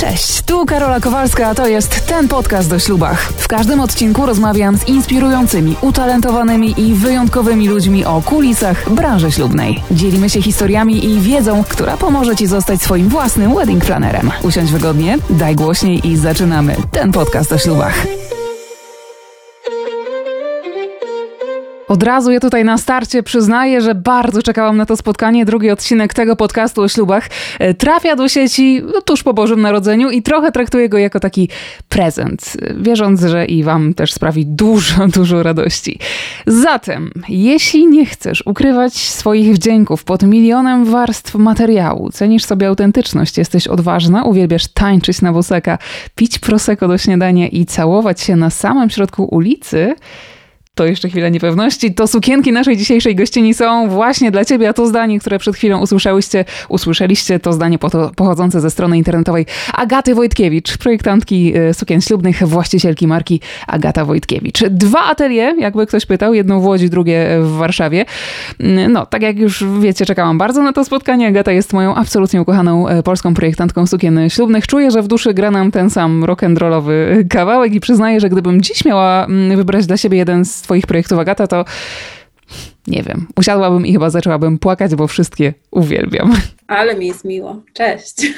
Cześć, tu Karola Kowalska, a to jest ten podcast o ślubach. W każdym odcinku rozmawiam z inspirującymi, utalentowanymi i wyjątkowymi ludźmi o kulisach branży ślubnej. Dzielimy się historiami i wiedzą, która pomoże Ci zostać swoim własnym wedding planerem. Usiądź wygodnie, daj głośniej i zaczynamy ten podcast o ślubach. Od razu ja tutaj na starcie przyznaję, że bardzo czekałam na to spotkanie. Drugi odcinek tego podcastu o ślubach e, trafia do sieci no, tuż po Bożym Narodzeniu i trochę traktuję go jako taki prezent, wierząc, że i Wam też sprawi dużo, dużo radości. Zatem, jeśli nie chcesz ukrywać swoich wdzięków pod milionem warstw materiału, cenisz sobie autentyczność, jesteś odważna, uwielbiasz tańczyć na woseka, pić prosecco do śniadania i całować się na samym środku ulicy, to jeszcze chwila niepewności. To sukienki naszej dzisiejszej gościni są właśnie dla ciebie, a to zdanie, które przed chwilą usłyszałyście, usłyszeliście, to zdanie pochodzące ze strony internetowej Agaty Wojtkiewicz, projektantki e, sukien ślubnych, właścicielki marki Agata Wojtkiewicz. Dwa atelier, jakby ktoś pytał, jedno w Łodzi, drugie w Warszawie. Mm, no, tak jak już wiecie, czekałam bardzo na to spotkanie. Agata jest moją absolutnie ukochaną e, polską projektantką sukien ślubnych. Czuję, że w duszy gra nam ten sam rock'n'rollowy kawałek i przyznaję, że gdybym dziś miała mm, wybrać dla siebie jeden z Twoich projektów, Agata, to nie wiem, usiadłabym i chyba zaczęłabym płakać, bo wszystkie uwielbiam. Ale mi jest miło. Cześć.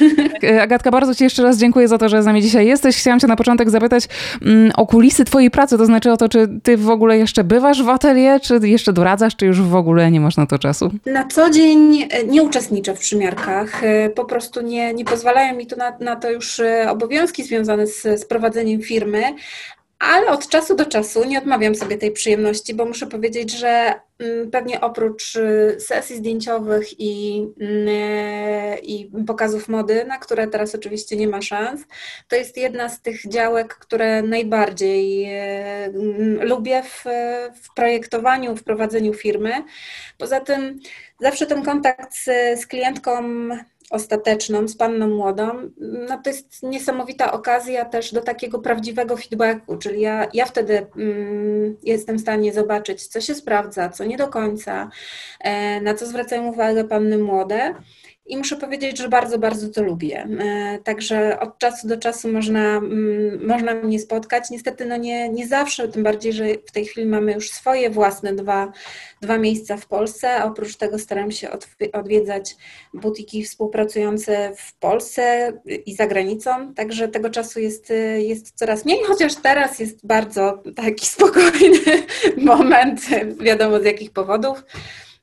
E, Agatka, bardzo Ci jeszcze raz dziękuję za to, że z nami dzisiaj jesteś. Chciałam Cię na początek zapytać mm, o kulisy Twojej pracy, to znaczy o to, czy Ty w ogóle jeszcze bywasz w atelier, czy jeszcze doradzasz, czy już w ogóle nie masz na to czasu? Na co dzień e, nie uczestniczę w przymiarkach. E, po prostu nie, nie pozwalają mi to na, na to już obowiązki związane z, z prowadzeniem firmy, ale od czasu do czasu nie odmawiam sobie tej przyjemności, bo muszę powiedzieć, że mm, pewnie oprócz y, sesji zdjęciowych i, mm, i pokazów mody, na które teraz oczywiście nie ma szans, to jest jedna z tych działek, które najbardziej y, lubię w, w projektowaniu, w prowadzeniu firmy. Poza tym zawsze ten kontakt z, z klientką ostateczną z panną młodą, no to jest niesamowita okazja też do takiego prawdziwego feedbacku, czyli ja, ja wtedy mm, jestem w stanie zobaczyć, co się sprawdza, co nie do końca, e, na co zwracają uwagę panny młode. I muszę powiedzieć, że bardzo, bardzo to lubię. E, także od czasu do czasu można, można mnie spotkać. Niestety no nie, nie zawsze, tym bardziej, że w tej chwili mamy już swoje własne dwa, dwa miejsca w Polsce. Oprócz tego staram się odwiedzać butiki współpracujące w Polsce i za granicą. Także tego czasu jest, jest coraz mniej, chociaż teraz jest bardzo taki spokojny moment, wiadomo z jakich powodów.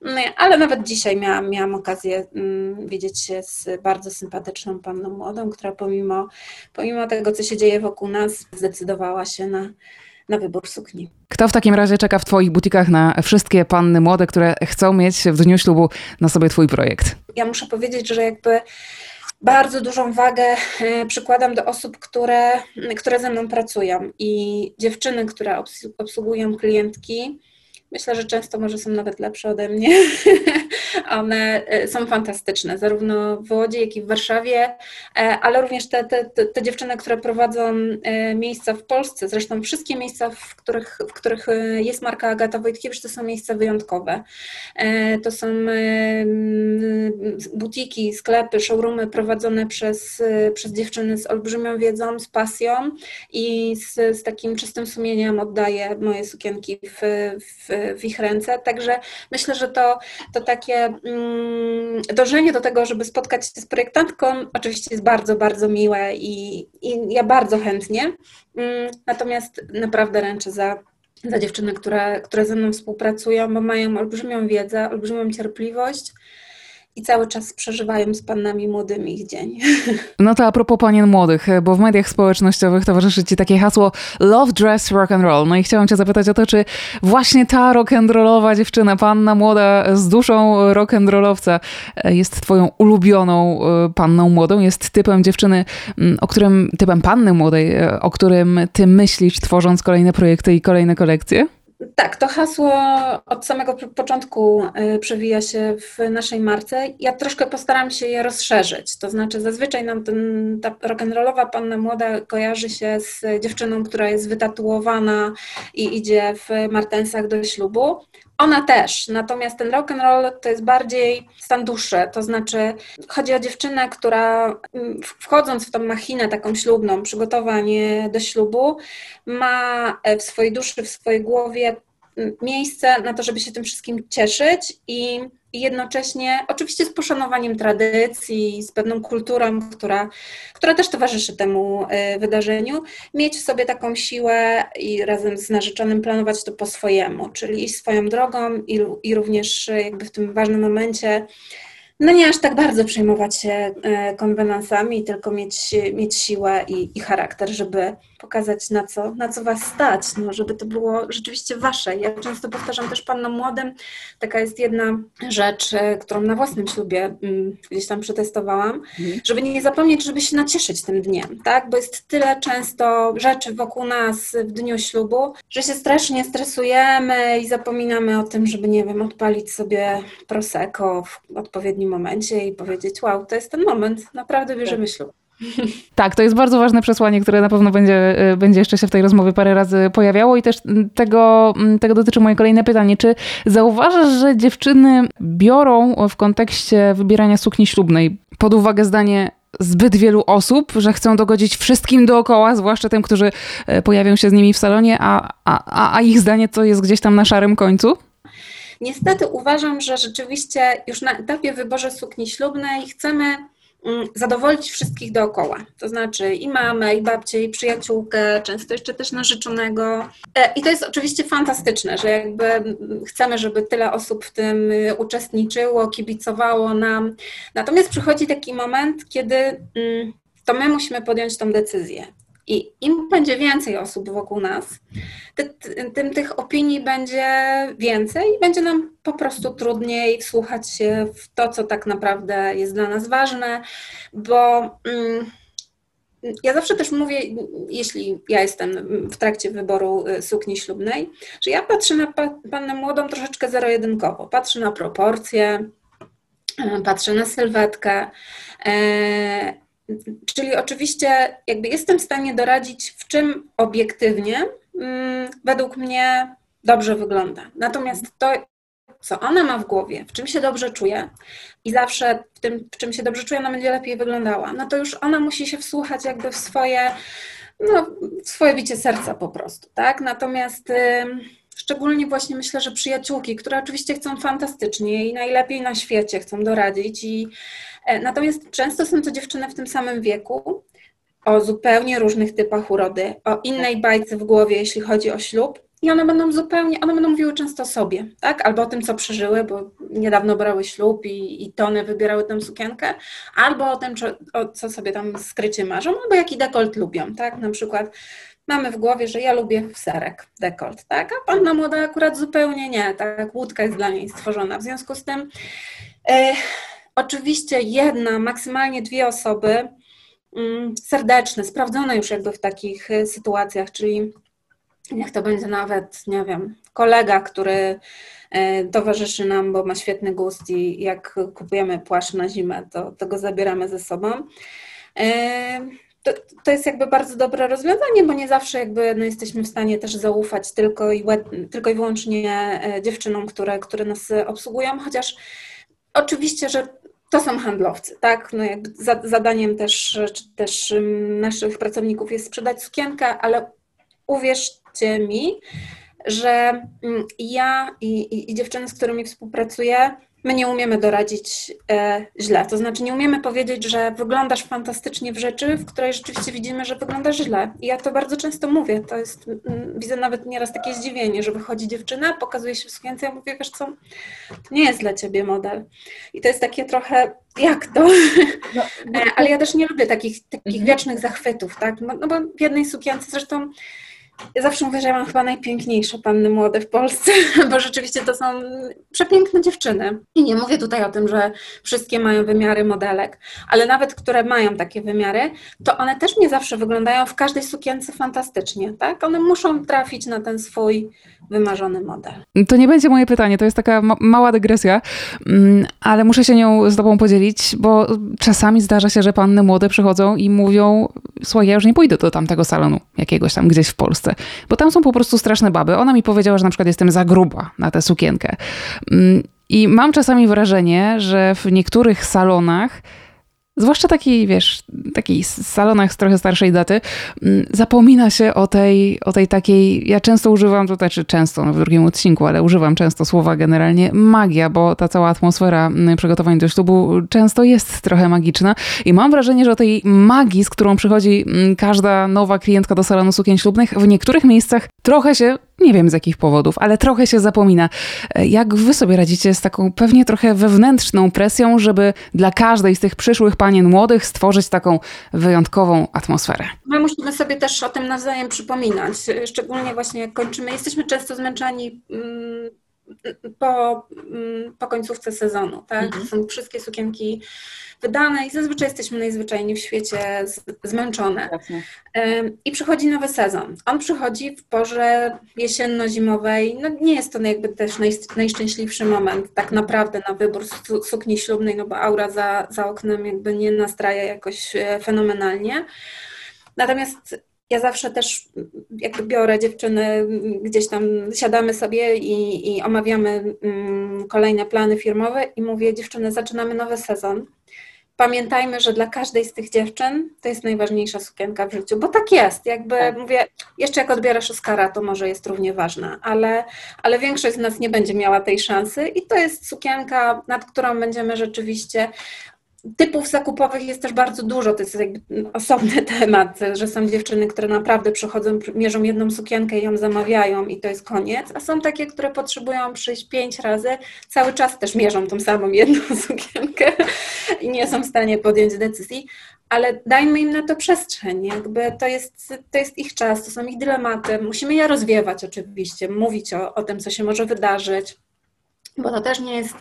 No ale nawet dzisiaj miałam, miałam okazję mm, widzieć się z bardzo sympatyczną panną młodą, która pomimo, pomimo tego, co się dzieje wokół nas, zdecydowała się na, na wybór sukni. Kto w takim razie czeka w Twoich butikach na wszystkie panny młode, które chcą mieć w dniu ślubu na sobie Twój projekt? Ja muszę powiedzieć, że jakby bardzo dużą wagę e, przykładam do osób, które, które ze mną pracują i dziewczyny, które obsługują klientki Myślę, że często może są nawet lepsze ode mnie. One e, są fantastyczne, zarówno w Łodzi, jak i w Warszawie, e, ale również te, te, te dziewczyny, które prowadzą e, miejsca w Polsce, zresztą wszystkie miejsca, w których, w których jest marka Agata Wojtkiewicz, to są miejsca wyjątkowe. To są butiki, sklepy, showroomy prowadzone przez, przez dziewczyny z olbrzymią wiedzą, z pasją i z, z takim czystym sumieniem oddaję moje sukienki w, w w ich ręce. Także myślę, że to, to takie dążenie do tego, żeby spotkać się z projektantką, oczywiście jest bardzo, bardzo miłe i, i ja bardzo chętnie. Mm, natomiast naprawdę ręczę za za dziewczyny, które, które ze mną współpracują, bo mają olbrzymią wiedzę, olbrzymią cierpliwość i cały czas przeżywają z panami młodymi ich dzień. No to a propos panien młodych, bo w mediach społecznościowych towarzyszy Ci takie hasło Love Dress Rock and Roll. No i chciałam Cię zapytać o to, czy właśnie ta rock'n'rollowa dziewczyna, panna młoda z duszą rock'n'rollowca jest Twoją ulubioną e, panną młodą, jest typem dziewczyny, o którym, typem panny młodej, e, o którym Ty myślisz, tworząc kolejne projekty i kolejne kolekcje? Tak, to hasło od samego początku y, przewija się w naszej marce. Ja troszkę postaram się je rozszerzyć. To znaczy, zazwyczaj nam ten, ta rock'n'rollowa panna młoda kojarzy się z dziewczyną, która jest wytatuowana i idzie w martensach do ślubu ona też, natomiast ten rock and roll to jest bardziej stan duszy, to znaczy chodzi o dziewczynę, która mm, wchodząc w tą machinę taką ślubną, przygotowanie do ślubu, ma w swojej duszy, w swojej głowie miejsce na to, żeby się tym wszystkim cieszyć i jednocześnie, oczywiście z poszanowaniem tradycji, z pewną kulturą, która, która też towarzyszy temu y, wydarzeniu, mieć w sobie taką siłę i razem z narzeczonym planować to po swojemu, czyli iść swoją drogą i, i również jakby w tym ważnym momencie no nie aż tak bardzo przejmować się e, konwenansami, tylko mieć, mieć siłę i, i charakter, żeby pokazać na co, na co was stać, no, żeby to było rzeczywiście wasze. Ja często powtarzam też panom młodym, taka jest jedna rzecz, e, którą na własnym ślubie mm, gdzieś tam przetestowałam, mhm. żeby nie zapomnieć, żeby się nacieszyć tym dniem, tak, bo jest tyle często rzeczy wokół nas w dniu ślubu, że się strasznie stresujemy i zapominamy o tym, żeby, nie wiem, odpalić sobie prosecco w odpowiednim momencie i powiedzieć, wow, to jest ten moment, naprawdę bierzemy tak. ślub. Tak, to jest bardzo ważne przesłanie, które na pewno będzie, y, będzie jeszcze się w tej rozmowie parę razy pojawiało i też tego, mm, tego dotyczy moje kolejne pytanie. Czy zauważasz, że dziewczyny biorą w kontekście wybierania sukni ślubnej pod uwagę zdanie zbyt wielu osób, że chcą dogodzić wszystkim dookoła, zwłaszcza tym, którzy y, pojawią się z nimi w salonie, a, a, a ich zdanie to jest gdzieś tam na szarym końcu? Niestety uważam, że rzeczywiście już na etapie wyboru sukni ślubnej chcemy Mm, zadowolić wszystkich dookoła. To znaczy i mamę, i babcię, i przyjaciółkę, często jeszcze też narzeczonego. E, I to jest oczywiście fantastyczne, że jakby chcemy, żeby tyle osób w tym y, uczestniczyło, kibicowało nam. Natomiast przychodzi taki moment, kiedy mm, to my musimy podjąć tą decyzję. I im będzie więcej osób wokół nas, ty, tym tych opinii będzie więcej i będzie nam po prostu trudniej wsłuchać się w to, co tak naprawdę jest dla nas ważne, bo mm, ja zawsze też mówię, jeśli ja jestem w trakcie wyboru y, sukni ślubnej, że ja patrzę na pannę młodą troszeczkę zero-jedynkowo. Patrzę na proporcje, y, patrzę na sylwetkę. Czyli oczywiście jakby jestem w stanie doradzić, w czym obiektywnie mm, według mnie dobrze wygląda. Natomiast to, co ona ma w głowie, w czym się dobrze czuje i zawsze w tym, w czym się dobrze czuje, ona będzie lepiej wyglądała, no to już ona musi się wsłuchać jakby w swoje, no, w swoje bicie serca po prostu, tak? Natomiast... Szczególnie właśnie myślę, że przyjaciółki, które oczywiście chcą fantastycznie i najlepiej na świecie chcą doradzić. I, e, natomiast często są to dziewczyny w tym samym wieku, o zupełnie różnych typach urody, o innej bajce w głowie, jeśli chodzi o ślub. I one będą zupełnie, one będą mówiły często o sobie, tak? Albo o tym, co przeżyły, bo niedawno brały ślub i, i tony wybierały tę sukienkę, albo o tym, czy, o co sobie tam skrycie marzą, albo jaki dekolt lubią, tak? Na przykład mamy w głowie, że ja lubię serek, dekolt, tak? A panna młoda akurat zupełnie nie, tak? Łódka jest dla niej stworzona. W związku z tym e, oczywiście jedna, maksymalnie dwie osoby mm, serdeczne, sprawdzone już jakby w takich e, sytuacjach, czyli niech to będzie nawet, nie wiem, kolega, który e, towarzyszy nam, bo ma świetny gust i jak kupujemy płaszcz na zimę, to, to go zabieramy ze sobą. To, to jest jakby bardzo dobre rozwiązanie, bo nie zawsze jakby no, jesteśmy w stanie też zaufać tylko i, tylko i wyłącznie e, dziewczynom, które, które nas obsługują, chociaż oczywiście, że to są handlowcy, tak? No jakby zadaniem też, też naszych pracowników jest sprzedać sukienkę, ale uwierzcie mi, że ja i, i, i dziewczyny, z którymi współpracuję, my nie umiemy doradzić e, źle. To znaczy, nie umiemy powiedzieć, że wyglądasz fantastycznie w rzeczy, w której rzeczywiście widzimy, że wyglądasz źle. I ja to bardzo często mówię. To jest, mm, widzę nawet nieraz takie zdziwienie, że wychodzi dziewczyna, pokazuje się w sukience, ja mówię, wiesz co, to nie jest dla ciebie model. I to jest takie trochę, jak to? No, no, Ale ja też nie lubię takich, takich mhm. wiecznych zachwytów, tak? No, no bo w jednej sukience zresztą ja zawsze mówię, że ja mam chyba najpiękniejsze panny młode w Polsce, bo rzeczywiście to są przepiękne dziewczyny. I nie mówię tutaj o tym, że wszystkie mają wymiary modelek, ale nawet które mają takie wymiary, to one też nie zawsze wyglądają w każdej sukience fantastycznie, tak? One muszą trafić na ten swój wymarzony model. To nie będzie moje pytanie, to jest taka ma mała dygresja, mm, ale muszę się nią z Tobą podzielić, bo czasami zdarza się, że panny młode przychodzą i mówią słuchaj, ja już nie pójdę do tamtego salonu jakiegoś tam gdzieś w Polsce, bo tam są po prostu straszne baby. Ona mi powiedziała, że na przykład jestem za gruba na tę sukienkę. Mm, I mam czasami wrażenie, że w niektórych salonach zwłaszcza taki, wiesz, takich salonach z trochę starszej daty, mm, zapomina się o tej, o tej takiej, ja często używam, to znaczy często, no w drugim odcinku, ale używam często słowa generalnie magia, bo ta cała atmosfera mm, przygotowań do ślubu często jest trochę magiczna i mam wrażenie, że o tej magii, z którą przychodzi mm, każda nowa klientka do salonu sukien ślubnych, w niektórych miejscach trochę się nie wiem z jakich powodów, ale trochę się zapomina. E, jak wy sobie radzicie z taką pewnie trochę wewnętrzną presją, żeby dla każdej z tych przyszłych panien młodych stworzyć taką wyjątkową atmosferę? My musimy sobie też o tym nawzajem przypominać, szczególnie właśnie jak kończymy. Jesteśmy często zmęczeni mm, po, mm, po końcówce sezonu, tak? Mhm. Są wszystkie sukienki wydane i zazwyczaj jesteśmy najzwyczajniej w świecie zmęczone. I przychodzi nowy sezon. On przychodzi w porze jesienno-zimowej. No nie jest to jakby też najszczęśliwszy moment tak naprawdę na wybór sukni ślubnej, no bo aura za, za oknem jakby nie nastraja jakoś e, fenomenalnie. Natomiast ja zawsze też jakby biorę dziewczyny, gdzieś tam siadamy sobie i, i omawiamy mm, kolejne plany firmowe i mówię, dziewczyny, zaczynamy nowy sezon pamiętajmy, że dla każdej z tych dziewczyn to jest najważniejsza sukienka w życiu, bo tak jest. Jakby tak. mówię, jeszcze jak odbierasz Oscara, to może jest równie ważna, ale, ale większość z nas nie będzie miała tej szansy i to jest sukienka, nad którą będziemy rzeczywiście Typów zakupowych jest też bardzo dużo, to jest osobny temat, że są dziewczyny, które naprawdę przychodzą, mierzą jedną sukienkę i ją zamawiają i to jest koniec, a są takie, które potrzebują przyjść pięć razy, cały czas też mierzą tą samą jedną sukienkę i nie są w stanie podjąć decyzji, ale dajmy im na to przestrzeń, jakby to jest, to jest ich czas, to są ich dylematy, musimy je rozwiewać oczywiście, mówić o, o tym, co się może wydarzyć, bo to też nie jest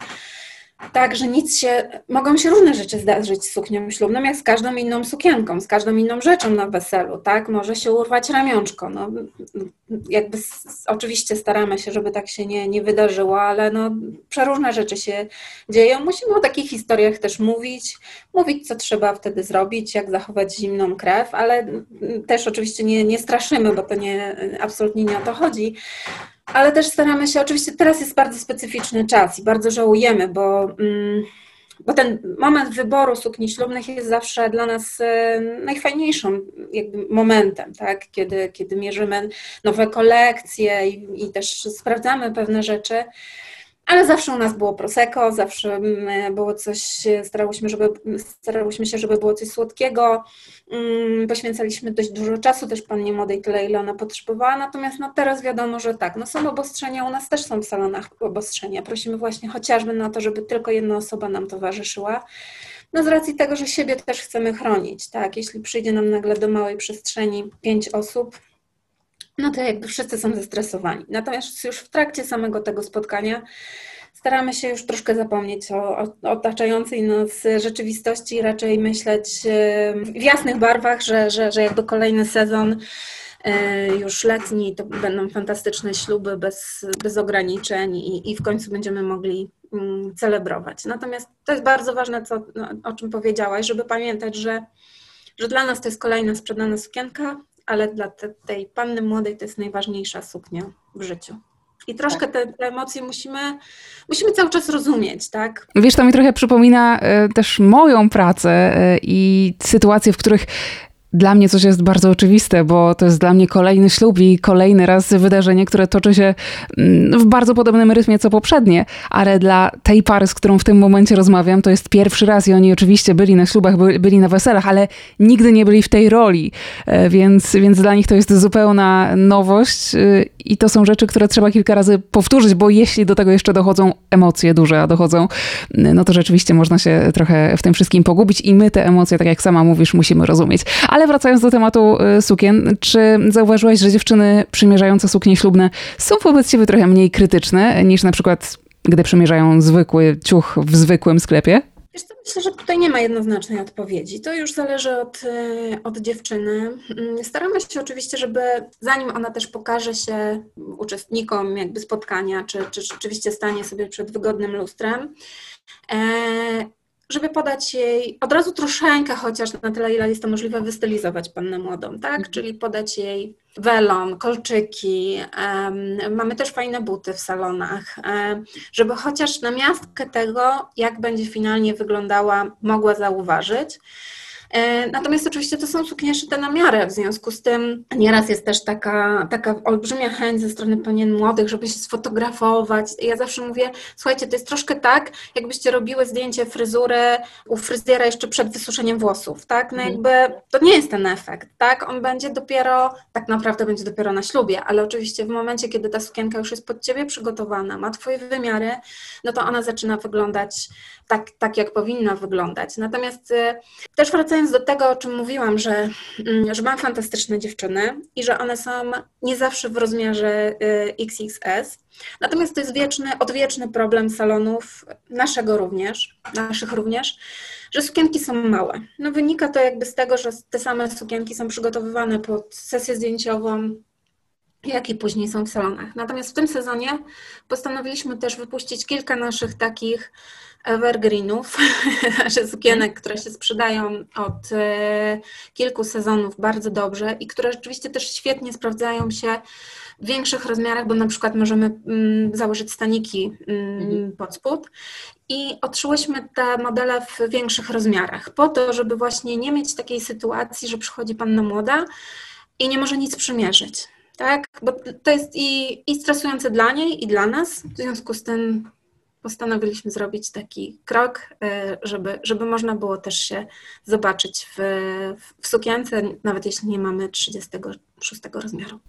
tak, że nic się, mogą się różne rzeczy zdarzyć z suknią ślubną, jak z każdą inną sukienką, z każdą inną rzeczą na weselu, tak? Może się urwać ramionczko, no, jakby oczywiście staramy się, żeby tak się nie, nie wydarzyło, ale no, przeróżne rzeczy się dzieją. Musimy o takich historiach też mówić, mówić, co trzeba wtedy zrobić, jak zachować zimną krew, ale też oczywiście nie, nie straszymy, bo to nie, absolutnie nie o to chodzi, ale też staramy się, oczywiście teraz jest bardzo specyficzny czas i bardzo żałujemy, bo, mm, bo ten moment wyboru sukni ślubnych jest zawsze dla nas e, najfajniejszym jakby momentem, tak? kiedy, kiedy mierzymy nowe kolekcje i, i też sprawdzamy pewne rzeczy. Ale zawsze u nas było prosecco, zawsze mm, było coś, starałyśmy, żeby, starałyśmy się, żeby było coś słodkiego. Mm, poświęcaliśmy dość dużo czasu też pannie młodej tyle, ile ona potrzebowała. Natomiast no teraz wiadomo, że tak, no są obostrzenia, u nas też są w salonach obostrzenia. Prosimy właśnie chociażby na to, żeby tylko jedna osoba nam towarzyszyła. No z racji tego, że siebie też chcemy chronić, tak? Jeśli przyjdzie nam nagle do małej przestrzeni pięć osób, no to jakby wszyscy są zestresowani. Natomiast już w trakcie samego tego spotkania staramy się już troszkę zapomnieć o, o otaczającej nas rzeczywistości raczej myśleć w jasnych barwach, że, że, że jakby kolejny sezon e, już letni to będą fantastyczne śluby bez, bez ograniczeń i, i w końcu będziemy mogli mm, celebrować. Natomiast to jest bardzo ważne, co, no, o czym powiedziałaś, żeby pamiętać, że, że dla nas to jest kolejna sprzedana sukienka, ale dla te, tej panny młodej to jest najważniejsza suknia w życiu. I troszkę te, te, emocje musimy, musimy cały czas rozumieć, tak? Wiesz, to mi trochę przypomina y, też moją pracę y, i sytuacje, w których dla mnie coś jest bardzo oczywiste, bo to jest dla mnie kolejny ślub i kolejny raz wydarzenie, które toczy się mm, w bardzo podobnym rytmie co poprzednie, ale dla tej pary, z którą w tym momencie rozmawiam, to jest pierwszy raz i oni oczywiście byli na ślubach, byli na weselach, ale nigdy nie byli w tej roli, e, więc, więc dla nich to jest zupełna nowość e, i to są rzeczy, które trzeba kilka razy powtórzyć, bo jeśli do tego jeszcze dochodzą emocje duże, a dochodzą, no to rzeczywiście można się trochę w tym wszystkim pogubić i my te emocje, tak jak sama mówisz, musimy rozumieć. Ale wracając do tematu y, sukien, czy zauważyłaś, że dziewczyny przymierzające suknie ślubne są wobec ciebie trochę mniej krytyczne niż na przykład gdy przymierzają zwykły ciuch w zwykłym sklepie? myślę, że tutaj nie ma jednoznacznej odpowiedzi. To już zależy od, y, od dziewczyny. Mm, staramy się oczywiście, żeby zanim ona też pokaże się uczestnikom jakby spotkania, czy, czy rzeczywiście stanie sobie przed wygodnym lustrem, e, żeby podać jej od razu troszeczkę, chociaż na tyle, ile jest to możliwe, wystylizować pannę młodą, tak? Mhm. Czyli podać jej welon, kolczyki. Um, mamy też fajne buty w salonach, um, żeby chociaż na miastkę tego, jak będzie finalnie wyglądała, mogła zauważyć. E, natomiast oczywiście to są suknie szyte na miarę, w związku z tym nieraz jest też taka, taka olbrzymia chęć ze strony panien młodych, żeby się sfotografować. Ja zawsze mówię, słuchajcie, to jest troszkę tak, jakbyście robiły zdjęcie fryzury u fryzjera jeszcze przed wysuszeniem włosów, tak? No mhm. jakby to nie jest ten efekt, tak? On będzie dopiero, tak naprawdę będzie dopiero na ślubie, ale oczywiście w momencie, kiedy ta sukienka już jest pod Ciebie przygotowana, ma Twoje wymiary, no to ona zaczyna wyglądać tak, tak jak powinna wyglądać. Natomiast y, też wracając do tego, o czym mówiłam, że, mm, że mam fantastyczne dziewczyny i że one są nie zawsze w rozmiarze y, XXS. Natomiast to jest wieczny, odwieczny problem salonów, naszego również, naszych również, że sukienki są małe. No wynika to jakby z tego, że te same sukienki są przygotowywane pod sesję zdjęciową, jak i później są w salonach. Natomiast w tym sezonie postanowiliśmy też wypuścić kilka naszych takich evergreenów, znaczy sukienek, które się sprzedają od e, kilku sezonów bardzo dobrze i które rzeczywiście też świetnie sprawdzają się w większych rozmiarach, bo na przykład możemy mm, założyć staniki mm, mhm. pod spód i otrzyłyśmy te modele w większych rozmiarach, po to, żeby właśnie nie mieć takiej sytuacji, że przychodzi panna młoda i nie może nic przymierzyć. Tak, bo to jest i, i stresujące dla niej, i dla nas. W związku z tym postanowiliśmy zrobić taki krok, e, żeby, żeby można było też się zobaczyć w, w sukience, nawet jeśli nie mamy 36 rozmiaru.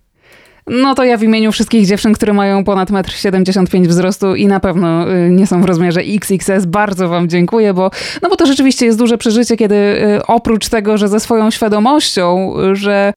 No to ja w imieniu wszystkich dziewczyn, które mają ponad 1,75 m wzrostu i na pewno y, nie są w rozmiarze XXS, bardzo Wam dziękuję, bo, no bo to rzeczywiście jest duże przeżycie, kiedy y, oprócz tego, że ze swoją świadomością, że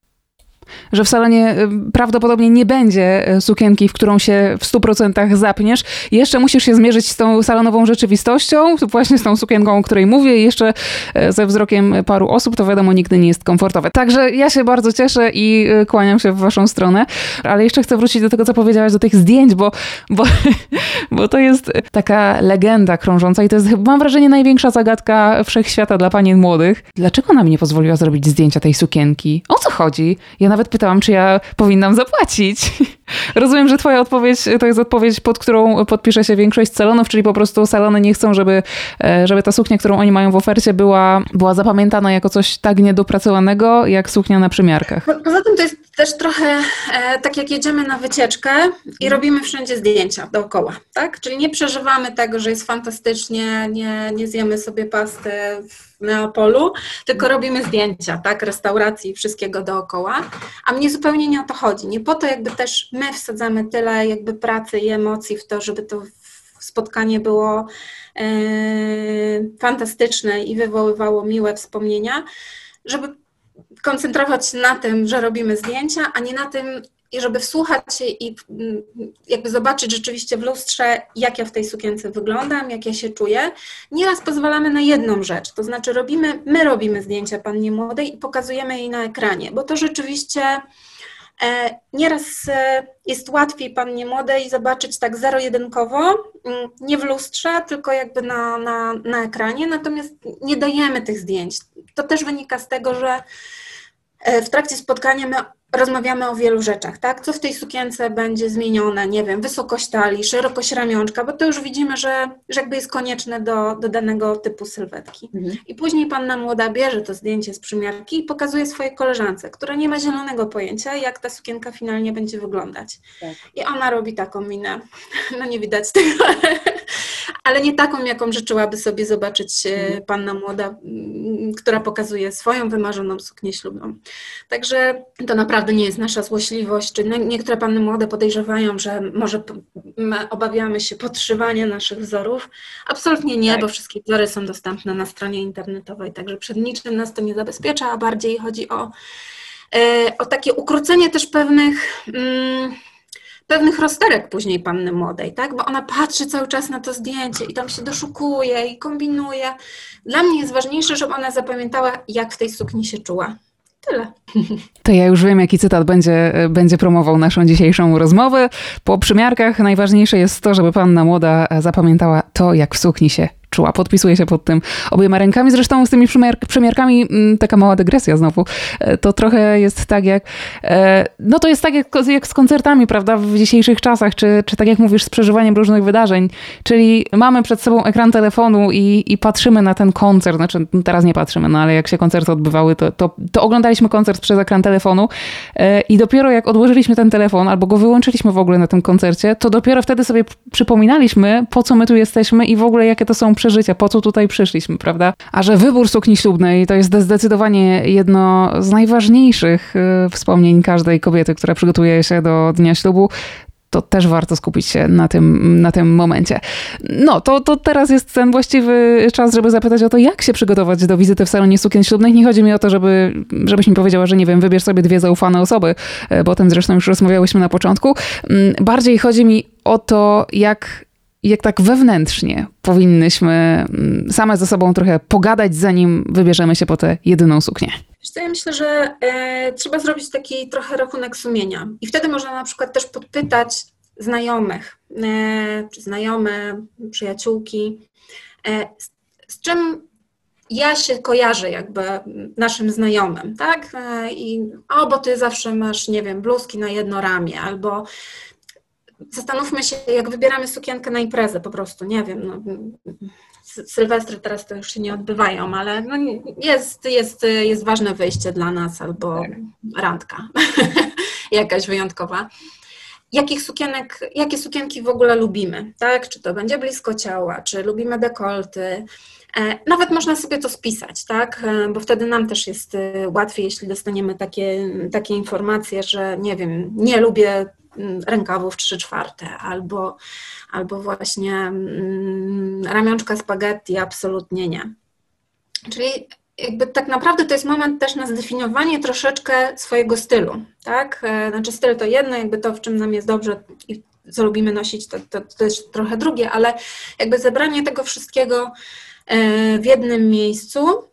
że w salonie y, prawdopodobnie nie będzie y, sukienki, w którą się w 100% zapniesz. Jeszcze musisz się zmierzyć z tą salonową rzeczywistością, właśnie z tą sukienką, o której mówię i jeszcze y, ze wzrokiem paru osób, to wiadomo, nigdy nie jest komfortowe. Także ja się bardzo cieszę i kłaniam się w waszą stronę, ale jeszcze chcę wrócić do tego, co powiedziałaś, do tych zdjęć, bo, bo, bo to jest taka legenda krążąca i to jest, mam wrażenie, największa zagadka wszechświata dla panien młodych. Dlaczego ona mi nie pozwoliła zrobić zdjęcia tej sukienki? O co chodzi? Ja nawet pytałam, czy ja powinnam zapłacić. Rozumiem, że Twoja odpowiedź to jest odpowiedź, pod którą podpisze się większość salonów, czyli po prostu salony nie chcą, żeby, e, żeby ta suknia, którą oni mają w ofercie, była, była zapamiętana jako coś tak niedopracowanego, jak suknia na przymiarkach. Poza tym to jest też trochę e, tak, jak jedziemy na wycieczkę i mhm. robimy wszędzie zdjęcia dookoła, tak? Czyli nie przeżywamy tego, że jest fantastycznie, nie, nie zjemy sobie pasty w Neapolu, tylko mhm. robimy zdjęcia, tak? Restauracji i wszystkiego dookoła. A mnie zupełnie nie o to chodzi. Nie po to jakby też my wsadzamy tyle jakby pracy i emocji w to, żeby to spotkanie było e, fantastyczne i wywoływało miłe wspomnienia, żeby koncentrować się na tym, że robimy zdjęcia, a nie na tym, żeby wsłuchać się i mm, jakby zobaczyć rzeczywiście w lustrze, jak ja w tej sukience wyglądam, jak ja się czuję. Nieraz pozwalamy na jedną rzecz, to znaczy robimy, my robimy zdjęcia pannie młodej i pokazujemy jej na ekranie, bo to rzeczywiście nieraz e, jest łatwiej pannie młodej zobaczyć tak zero-jedynkowo, mm, nie w lustrze, tylko jakby na, na, na ekranie, natomiast nie dajemy tych zdjęć. To też wynika z tego, że E, w trakcie spotkania my rozmawiamy o wielu rzeczach, tak? Co w tej sukience będzie zmienione, nie wiem, wysokość talii, szerokość ramionczka, bo to już widzimy, że, że jakby jest konieczne do, do danego typu sylwetki. Mhm. I później panna młoda bierze to zdjęcie z przymiarki i pokazuje swojej koleżance, która nie ma zielonego pojęcia, jak ta sukienka finalnie będzie wyglądać. Tak. I ona robi taką minę, no nie widać tego, ale nie taką, jaką życzyłaby sobie zobaczyć e, mhm. panna młoda, która pokazuje swoją wymarzoną suknię ślubną. Także to naprawdę nie jest nasza złośliwość, czy niektóre panny młode podejrzewają, że może obawiamy się podszywania naszych wzorów. Absolutnie nie, tak. bo wszystkie wzory są dostępne na stronie internetowej, także przed niczym nas to nie zabezpiecza, a bardziej chodzi o, e, o takie ukrócenie też pewnych. Mm, pewnych rozterek później panny młodej, tak? Bo ona patrzy cały czas na to zdjęcie i tam się doszukuje i kombinuje. Dla mnie jest ważniejsze, żeby ona zapamiętała, jak w tej sukni się czuła. Tyle. To ja już wiem, jaki cytat będzie, będzie promował naszą dzisiejszą rozmowę. Po przymiarkach najważniejsze jest to, żeby panna młoda zapamiętała to, jak w sukni się cieszyła. Podpisuję się pod tym obiema rękami. Zresztą z tymi przemiarkami, mm, taka mała dygresja znowu, e, to trochę jest tak jak, e, no to jest tak jak, jak z koncertami, prawda, w dzisiejszych czasach, czy, czy tak jak mówisz, z przeżywaniem różnych wydarzeń. Czyli mamy przed sobą ekran telefonu i, i patrzymy na ten koncert, znaczy teraz nie patrzymy, no ale jak się koncerty odbywały, to, to, to oglądaliśmy koncert przez ekran telefonu e, i dopiero jak odłożyliśmy ten telefon albo go wyłączyliśmy w ogóle na tym koncercie, to dopiero wtedy sobie przypominaliśmy, po co my tu jesteśmy i w ogóle jakie to są przeżycia, po co tutaj przyszliśmy, prawda? A że wybór sukni ślubnej to jest zdecydowanie jedno z najważniejszych e, wspomnień każdej kobiety, która przygotuje się do dnia ślubu, to też warto skupić się na tym, na tym momencie. No, to, to teraz jest ten właściwy czas, żeby zapytać o to, jak się przygotować do wizyty w salonie sukien ślubnych. Nie chodzi mi o to, żeby, żebyś mi powiedziała, że nie wiem, wybierz sobie dwie zaufane osoby, e, bo o tym zresztą już rozmawiałyśmy na początku. Mm, bardziej chodzi mi o to, jak jak tak wewnętrznie powinnyśmy mm, same ze sobą trochę pogadać, zanim wybierzemy się po tę jedyną suknię. ja myślę, że e, trzeba zrobić taki trochę rachunek sumienia. I wtedy można na przykład też podpytać znajomych, e, czy znajome, przyjaciółki, e, z, z, czym ja się kojarzę jakby naszym znajomym, tak? E, I o, bo ty zawsze masz, nie wiem, bluzki na jedno ramię, albo zastanówmy się, jak wybieramy sukienkę na imprezę po prostu, nie wiem, no, Sylwestry teraz to już się nie odbywają, ale no jest, jest, jest ważne wyjście dla nas albo tak. randka jakaś wyjątkowa. Jakich sukienek, jakie sukienki w ogóle lubimy, tak? Czy to będzie blisko ciała, czy lubimy dekolty, e, nawet można sobie to spisać, tak? E, bo wtedy nam też jest e, łatwiej, jeśli dostaniemy takie, takie informacje, że nie wiem, nie lubię rękawów 3 czwarte, albo, albo właśnie mm, ramionczka spaghetti, absolutnie nie. Czyli jakby tak naprawdę to jest moment też na zdefiniowanie troszeczkę swojego stylu, tak? E, znaczy styl to jedno, jakby to, w czym nam jest dobrze i co lubimy nosić, to, to, to jest trochę drugie, ale jakby zebranie tego wszystkiego e, w jednym miejscu Mm,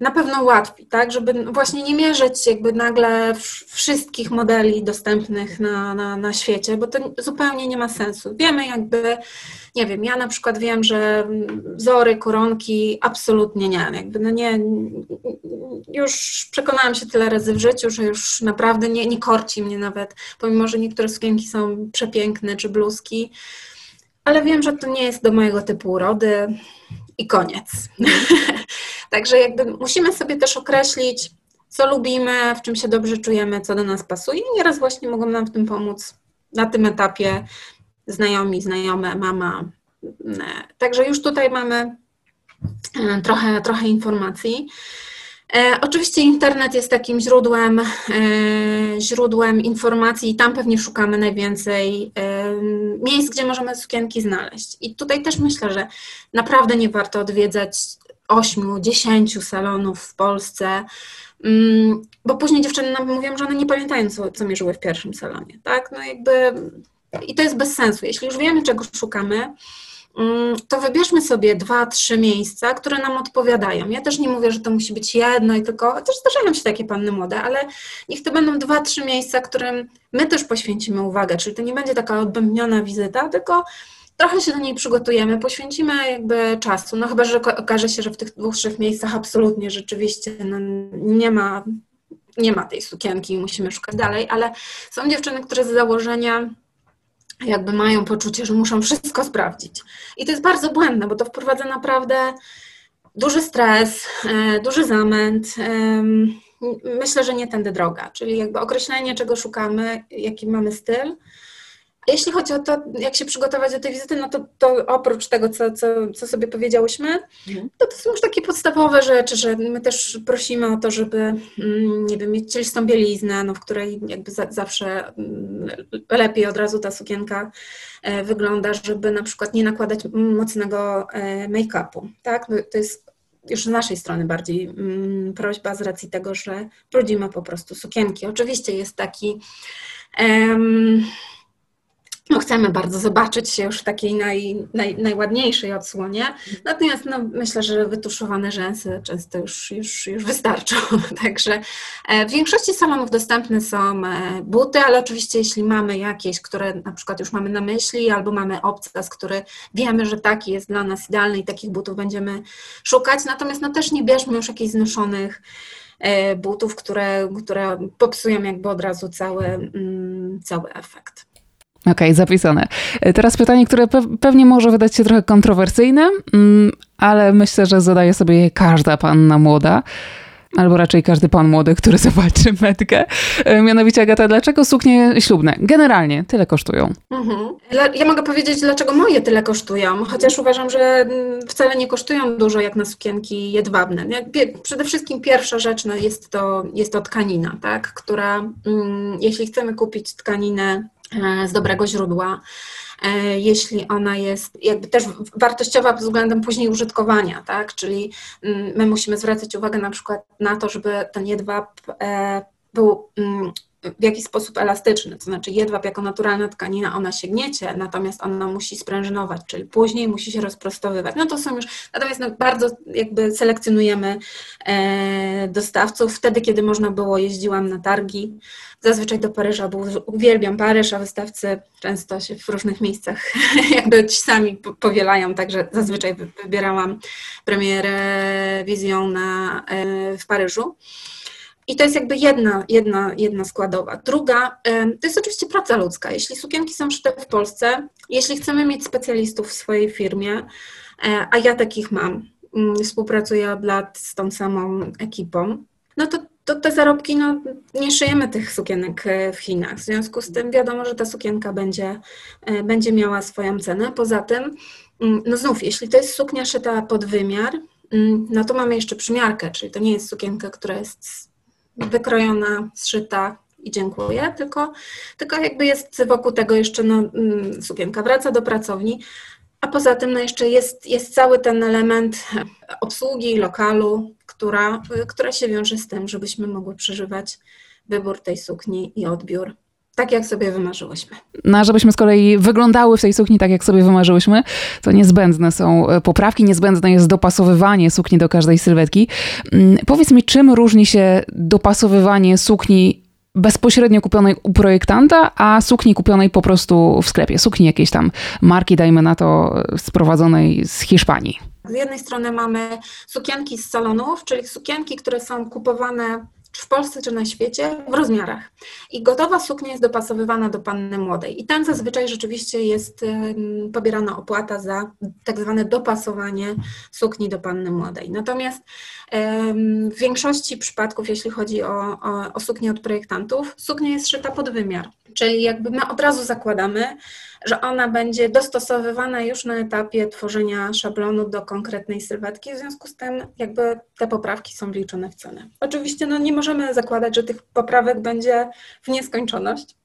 na pewno łatwiej, tak, żeby właśnie nie mierzyć jakby nagle wszystkich modeli dostępnych na, na, na świecie, bo to zupełnie nie ma sensu. Wiemy jakby, nie wiem, ja na przykład wiem, że wzory, koronki absolutnie nie, jakby no nie, już przekonałam się tyle razy w życiu, że już naprawdę nie, nie korci mnie nawet, pomimo, że niektóre sukienki są przepiękne, czy bluzki, ale wiem, że to nie jest do mojego typu urody i koniec. Także jakby musimy sobie też określić, co lubimy, w czym się dobrze czujemy, co do nas pasuje. Nieraz właśnie mogą nam w tym pomóc na tym etapie znajomi, znajome, mama. Także już tutaj mamy e, trochę, trochę informacji. E, oczywiście internet jest takim źródłem, e, źródłem informacji i tam pewnie szukamy najwięcej miejsc, gdzie możemy sukienki znaleźć. I tutaj też myślę, że naprawdę nie warto odwiedzać 8, 10 salonów w Polsce, mm, bo później dziewczyny nam mówią, że one nie pamiętają, co, co mierzyły w pierwszym salonie, tak? No jakby i to jest bez sensu. Jeśli już wiemy, czego szukamy, mm, to wybierzmy sobie dwa, trzy miejsca, które nam odpowiadają. Ja też nie mówię, że to musi być jedno i tylko, też zdarzają się takie panny młode, ale niech to będą dwa, trzy miejsca, którym my też poświęcimy uwagę, czyli to nie będzie taka odbębniona wizyta, tylko trochę się do niej przygotujemy, poświęcimy jakby czasu, no chyba, że okaże się, że w tych dwóch, trzech miejscach absolutnie rzeczywiście no, nie ma nie ma tej sukienki i musimy szukać dalej, ale są dziewczyny, które z założenia jakby mają poczucie, że muszą wszystko sprawdzić. I to jest bardzo błędne, bo to wprowadza naprawdę duży stres, e, duży zamęt. Myślę, że nie tędy droga, czyli jakby określenie, czego szukamy, jaki mamy styl, jeśli chodzi o to, jak się przygotować do tej wizyty, no to, to oprócz tego, co, co, co sobie powiedziałyśmy, mhm. to to są już takie podstawowe rzeczy, że my też prosimy o to, żeby, mm, nie wiem, mieć cielistą bieliznę, no, w której jakby za, zawsze mm, lepiej od razu ta sukienka e, wygląda, żeby na przykład nie nakładać mocnego e, make-upu, tak? To jest już z naszej strony bardziej mm, prośba z racji tego, że brudzimy po prostu sukienki. Oczywiście jest taki... Um, chcemy bardzo zobaczyć się już w takiej naj, naj, najładniejszej odsłonie. Natomiast no, myślę, że wytuszowane rzęsy często już, już, już wystarczą. Także e, w większości salonów dostępne są e, buty, ale oczywiście jeśli mamy jakieś, które na przykład już mamy na myśli, albo mamy obcas, który wiemy, że taki jest dla nas idealny i takich butów będziemy szukać. Natomiast no, też nie bierzmy już jakichś znoszonych e, butów, które, które popsują jakby od razu cały, mm, cały efekt. Okej, okay, zapisane. E, teraz pytanie, które pe pewnie może wydać się trochę kontrowersyjne, mm, ale myślę, że zadaje sobie je każda panna młoda. Albo raczej każdy pan młody, który zobaczy metkę. E, mianowicie, Agata, dlaczego suknie ślubne generalnie tyle kosztują? Mhm. Ja mogę powiedzieć, dlaczego moje tyle kosztują, chociaż uważam, że mm, wcale nie kosztują dużo jak na sukienki jedwabne. Przede wszystkim pierwsza rzecz no jest, to, jest to tkanina, tak? która, mm, jeśli chcemy kupić tkaninę z dobrego źródła, e, jeśli ona jest jakby też wartościowa względem później użytkowania, tak? Czyli mm, my musimy zwracać uwagę na przykład na to, żeby ten jedwab e, był mm, w jakiś sposób elastyczny, to znaczy jedwab jako naturalna tkanina, ona się gniecie, natomiast ona musi sprężynować, czyli później musi się rozprostowywać. No to są już, natomiast no bardzo jakby selekcjonujemy e, dostawców. Wtedy, kiedy można było, jeździłam na targi, zazwyczaj do Paryża, bo uwielbiam Paryż, a wystawcy często się w różnych miejscach jakby ci sami powielają, także zazwyczaj wybierałam premierę Vision na, e, w Paryżu. I to jest jakby jedna, jedna, jedna składowa. Druga, to jest oczywiście praca ludzka. Jeśli sukienki są szyte w Polsce, jeśli chcemy mieć specjalistów w swojej firmie, e, a ja takich mam, mm, współpracuję od lat z tą samą ekipą, no to, to te zarobki, no nie szyjemy tych sukienek e, w Chinach. W związku z tym wiadomo, że ta sukienka będzie, e, będzie miała swoją cenę. Poza tym, mm, no znów, jeśli to jest suknia szyta pod wymiar, mm, no to mamy jeszcze przymiarkę, czyli to nie jest sukienka, która jest wykrojona, zszyta i dziękuję, tylko, tylko jakby jest wokół tego jeszcze no, mm, sukienka wraca do pracowni, a poza tym no jeszcze jest, jest cały ten element obsługi lokalu, która, która się wiąże z tym, żebyśmy mogły przeżywać wybór tej sukni i odbiór tak, jak sobie wymarzyłyśmy. No, a żebyśmy z kolei wyglądały w tej sukni tak, jak sobie wymarzyłyśmy, to niezbędne są e, poprawki, niezbędne jest dopasowywanie sukni do każdej sylwetki. Mm, powiedz mi, czym różni się dopasowywanie sukni bezpośrednio kupionej u projektanta, a sukni kupionej po prostu w sklepie. Sukni jakiejś tam marki, dajmy na to, e, sprowadzonej z Hiszpanii. Z jednej strony mamy sukienki z salonów, czyli sukienki, które są kupowane czy w Polsce, czy na świecie, w rozmiarach. I gotowa suknia jest dopasowywana do panny młodej. I tam zazwyczaj rzeczywiście jest pobierana opłata za tak zwane dopasowanie sukni do panny młodej. Natomiast w większości przypadków, jeśli chodzi o, o, o suknię od projektantów, suknia jest szyta pod wymiar. Czyli jakby my od razu zakładamy, że ona będzie dostosowywana już na etapie tworzenia szablonu do konkretnej sylwetki, w związku z tym jakby te poprawki są wliczone w cenę. Oczywiście no, nie możemy zakładać, że tych poprawek będzie w nieskończoność,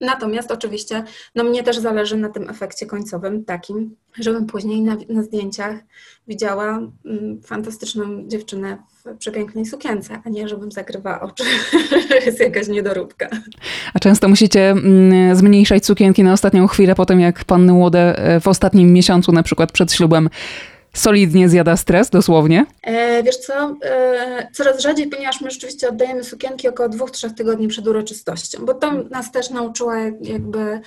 Natomiast oczywiście no mnie też zależy na tym efekcie końcowym takim, żebym później na, na zdjęciach widziała mm, fantastyczną dziewczynę w przepięknej sukience, a nie żebym zagrywała oczy, jest jakaś niedoróbka. A często musicie mm, zmniejszać sukienki na ostatnią chwilę po tym, jak panny młode e, w ostatnim miesiącu, na przykład przed ślubem, solidnie zjada stres, dosłownie? E, wiesz co, e, coraz rzadziej, ponieważ my rzeczywiście oddajemy sukienki około dwóch, trzech tygodni przed uroczystością, bo to nas też nauczyła jakby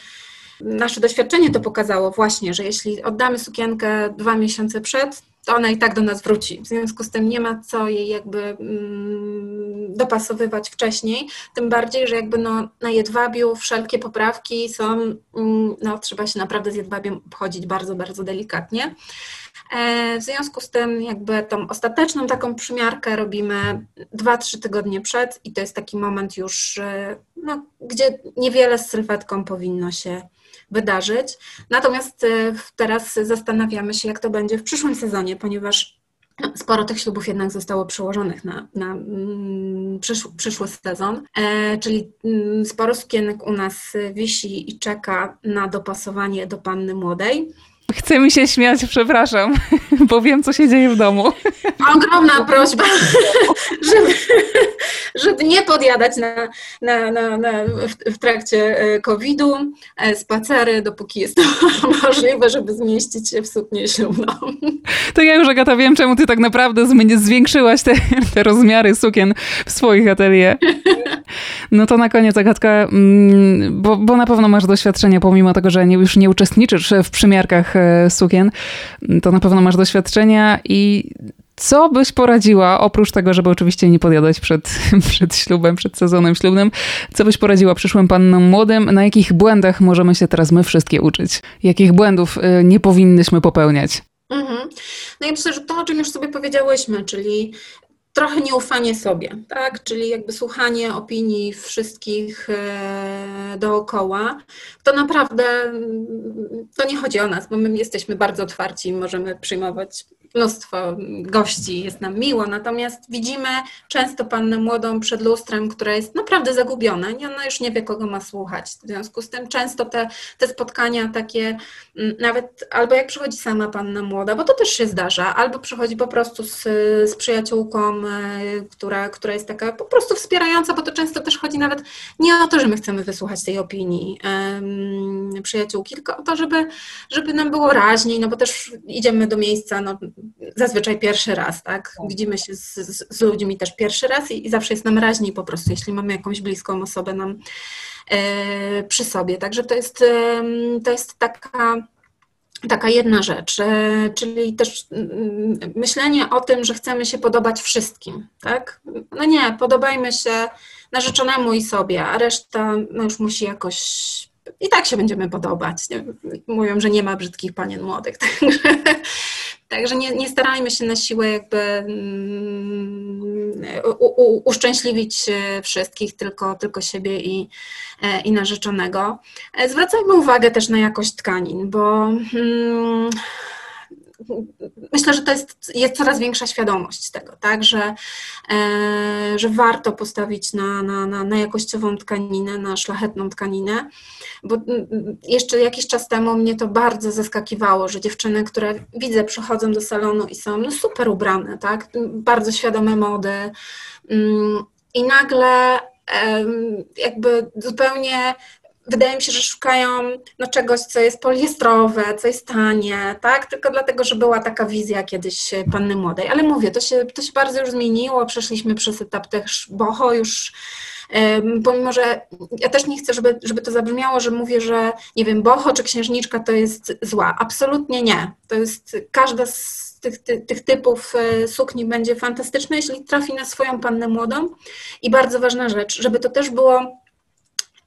nasze doświadczenie to pokazało właśnie, że jeśli oddamy sukienkę dwa miesiące przed, to ona i tak do nas wróci. W związku z tym nie ma co jej jakby mm, dopasowywać wcześniej, tym bardziej, że jakby no, na jedwabiu wszelkie poprawki są, mm, no trzeba się naprawdę z jedwabiem obchodzić bardzo, bardzo delikatnie. E, w związku z tym jakby tą ostateczną taką przymiarkę robimy 2-3 tygodnie przed i to jest taki moment już, no, gdzie niewiele z sylwetką powinno się wydarzyć. Natomiast e, teraz zastanawiamy się, jak to będzie w przyszłym sezonie, ponieważ sporo tych ślubów jednak zostało przełożonych na, na mm, przyszły, przyszły sezon, e, czyli mm, sporo sukienek u nas wisi i czeka na dopasowanie do panny młodej. Chce mi się śmiać, przepraszam, bo wiem, co się dzieje w domu. Ogromna prośba, żeby, żeby nie podjadać na, na, na, na w, w, trakcie e, COVID-u, e, spacery, dopóki jest to możliwe, żeby zmieścić się w suknię ślubną. To ja już, Agata, wiem, czemu ty tak naprawdę zwiększyłaś te, te rozmiary sukien w swoich atelier. No to na koniec, Agatka, mm, bo, bo na pewno masz doświadczenie, pomimo tego, że nie, już nie uczestniczysz w przymiarkach e, sukien, to na pewno masz doświadczenia i co byś poradziła, oprócz tego, żeby oczywiście nie podjadać przed, przed ślubem, przed sezonem ślubnym, co byś poradziła przyszłym pannom młodym? Na jakich błędach możemy się teraz my wszystkie uczyć? Jakich błędów y, nie powinnyśmy popełniać? Mhm. No i myślę, że to, o czym już sobie powiedziałyśmy, czyli trochę nieufanie sobie, tak? Czyli jakby słuchanie opinii wszystkich e, dookoła. To naprawdę to nie chodzi o nas, bo my jesteśmy bardzo otwarci i możemy przyjmować mnóstwo gości, jest nam miło, natomiast widzimy często pannę młodą przed lustrem, która jest naprawdę zagubiona i ona już nie wie, kogo ma słuchać. W związku z tym często te, te spotkania takie, mm, nawet albo jak przychodzi sama panna młoda, bo to też się zdarza, albo przychodzi po prostu z, z przyjaciółką, e, która, która jest taka po prostu wspierająca, bo to często też chodzi nawet nie o to, że my chcemy wysłuchać tej opinii um, przyjaciółki, tylko o to, żeby, żeby nam było raźniej, no bo też idziemy do miejsca, no zazwyczaj pierwszy raz, tak? tak. Widzimy się z, z, z ludźmi też pierwszy raz i, i, zawsze jest nam raźniej po prostu, jeśli mamy jakąś bliską osobę nam e, przy sobie. Także to jest, e, to jest taka taka jedna rzecz, e, czyli też mm, myślenie o tym, że chcemy się podobać wszystkim, tak? No nie, podobajmy się narzeczonemu i sobie, a reszta no już musi jakoś i tak się będziemy podobać. Nie? Mówią, że nie ma brzydkich panien młodych, także, także nie, nie starajmy się na siłę jakby mm, u, u, uszczęśliwić wszystkich, tylko, tylko siebie i, e, i narzeczonego. E, zwracajmy uwagę też na jakość tkanin, bo hmm, myślę, że to jest, jest coraz większa świadomość tego, tak, że, e, że warto postawić na, na, na, na jakościową tkaninę, na szlachetną tkaninę, bo jeszcze jakiś czas temu mnie to bardzo zaskakiwało, że dziewczyny, które widzę, przychodzą do salonu i są no, super ubrane, tak, bardzo świadome mody mm, i nagle jakby zupełnie wydaje mi się, że szukają no, czegoś, co jest poliestrowe, co jest tanie, tak? Tylko dlatego, że była taka wizja kiedyś panny młodej. Ale mówię, to się, to się bardzo już zmieniło, przeszliśmy przez etap też boho już pomimo, że ja też nie chcę, żeby, żeby to zabrzmiało, że mówię, że nie wiem, boho czy księżniczka to jest zła. Absolutnie nie. To jest każda z tych, tych, tych typów e, sukni będzie fantastyczna, jeśli trafi na swoją pannę młodą. I bardzo ważna rzecz, żeby to też było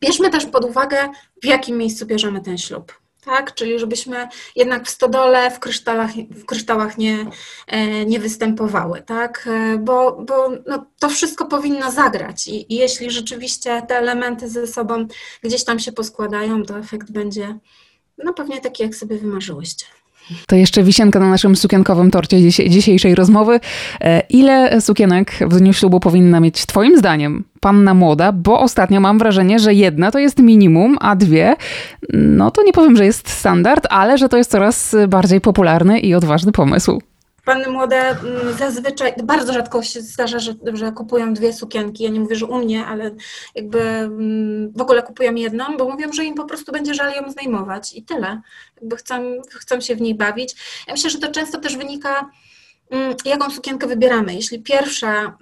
Bierzmy też pod uwagę, w jakim miejscu bierzemy ten ślub. Tak? Czyli żebyśmy jednak w stodole, w kryształach, w kryształach nie, e, nie występowały, tak? E, bo, bo no, to wszystko powinno zagrać I, i jeśli rzeczywiście te elementy ze sobą gdzieś tam się poskładają, to efekt będzie no pewnie taki, jak sobie wymarzyłyście. To jeszcze wisienka na naszym sukienkowym torcie dzisiejszej rozmowy. E, ile sukienek w dniu ślubu powinna mieć Twoim zdaniem panna młoda? Bo ostatnio mam wrażenie, że jedna to jest minimum, a dwie, no to nie powiem, że jest standard, ale że to jest coraz bardziej popularny i odważny pomysł. Panny młode mm, zazwyczaj, bardzo rzadko się zdarza, że, że kupują dwie sukienki. Ja nie mówię, że u mnie, ale jakby mm, w ogóle kupują jedną, bo mówią, że im po prostu będzie żal ją zdejmować i tyle. Jakby chcą, chcą się w niej bawić. Ja myślę, że to często też wynika, mm, jaką sukienkę wybieramy. Jeśli pierwsza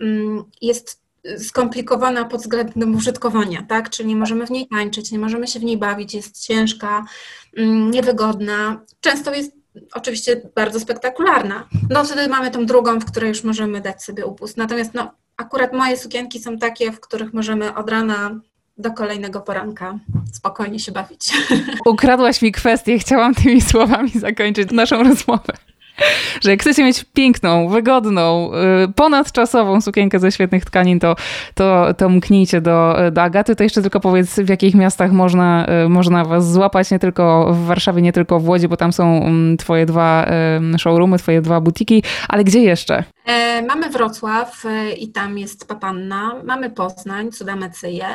jest skomplikowana pod względem użytkowania, tak? Czyli nie możemy w niej tańczyć, nie możemy się w niej bawić, jest ciężka, niewygodna. Często jest oczywiście bardzo spektakularna. No wtedy mamy tą drugą, w której już możemy dać sobie upust. Natomiast no, akurat moje sukienki są takie, w których możemy od rana do kolejnego poranka spokojnie się bawić. Ukradłaś mi kwestię, chciałam tymi słowami zakończyć naszą rozmowę że jak chcecie mieć piękną, wygodną, y, ponadczasową sukienkę ze świetnych tkanin, to, to, to mknijcie do, do Agaty. To jeszcze tylko powiedz, w jakich miastach można, y, można was złapać, nie tylko w Warszawie, nie tylko w Łodzi, bo tam są mm, twoje dwa y, showroomy, twoje dwa butiki, ale gdzie jeszcze? E, mamy Wrocław i tam jest Papanna, mamy Poznań, Cudamecyje,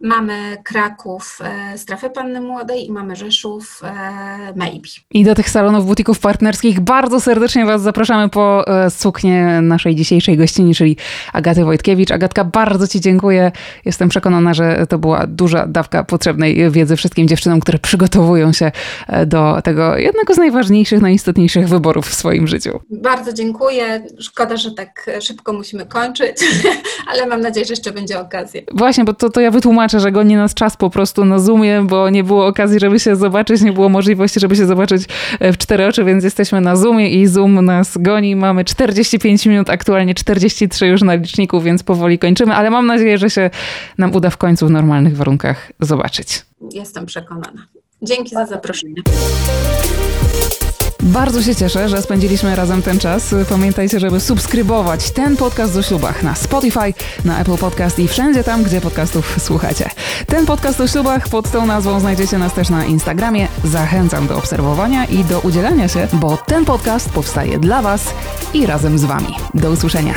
mamy Kraków, Strefę Panny Młodej i mamy Rzeszów, Maybe. I do tych salonów butików partnerskich bardzo serdecznie Was zapraszamy po e, suknię naszej dzisiejszej gościni, czyli Agaty Wojtkiewicz. Agatka, bardzo Ci dziękuję. Jestem przekonana, że to była duża dawka potrzebnej wiedzy wszystkim dziewczynom, które przygotowują się e, do tego jednego z najważniejszych, najistotniejszych wyborów w swoim życiu. Bardzo dziękuję. Szkoda, że tak szybko musimy kończyć, ale mam nadzieję, że jeszcze będzie okazja. Właśnie, bo to, to ja wytłumaczę, że goni nas czas po prostu na Zoomie, bo nie było okazji, żeby się zobaczyć, nie było możliwości, żeby się zobaczyć e, w cztery oczy, więc jesteśmy na Zoomie i Zoom nas goni. Mamy 45 minut, aktualnie 43 już na liczniku, więc powoli kończymy, ale mam nadzieję, że się nam uda w końcu w normalnych warunkach zobaczyć. Jestem przekonana. Dzięki za zaproszenie. Bardzo się cieszę, że spędziliśmy razem ten czas. Pamiętajcie, żeby subskrybować ten podcast o ślubach na Spotify, na Apple Podcast i wszędzie tam, gdzie podcastów słuchacie. Ten podcast o ślubach pod tą nazwą znajdziecie nas też na Instagramie. Zachęcam do obserwowania i do udzielania się, bo ten podcast powstaje dla Was i razem z Wami. Do usłyszenia.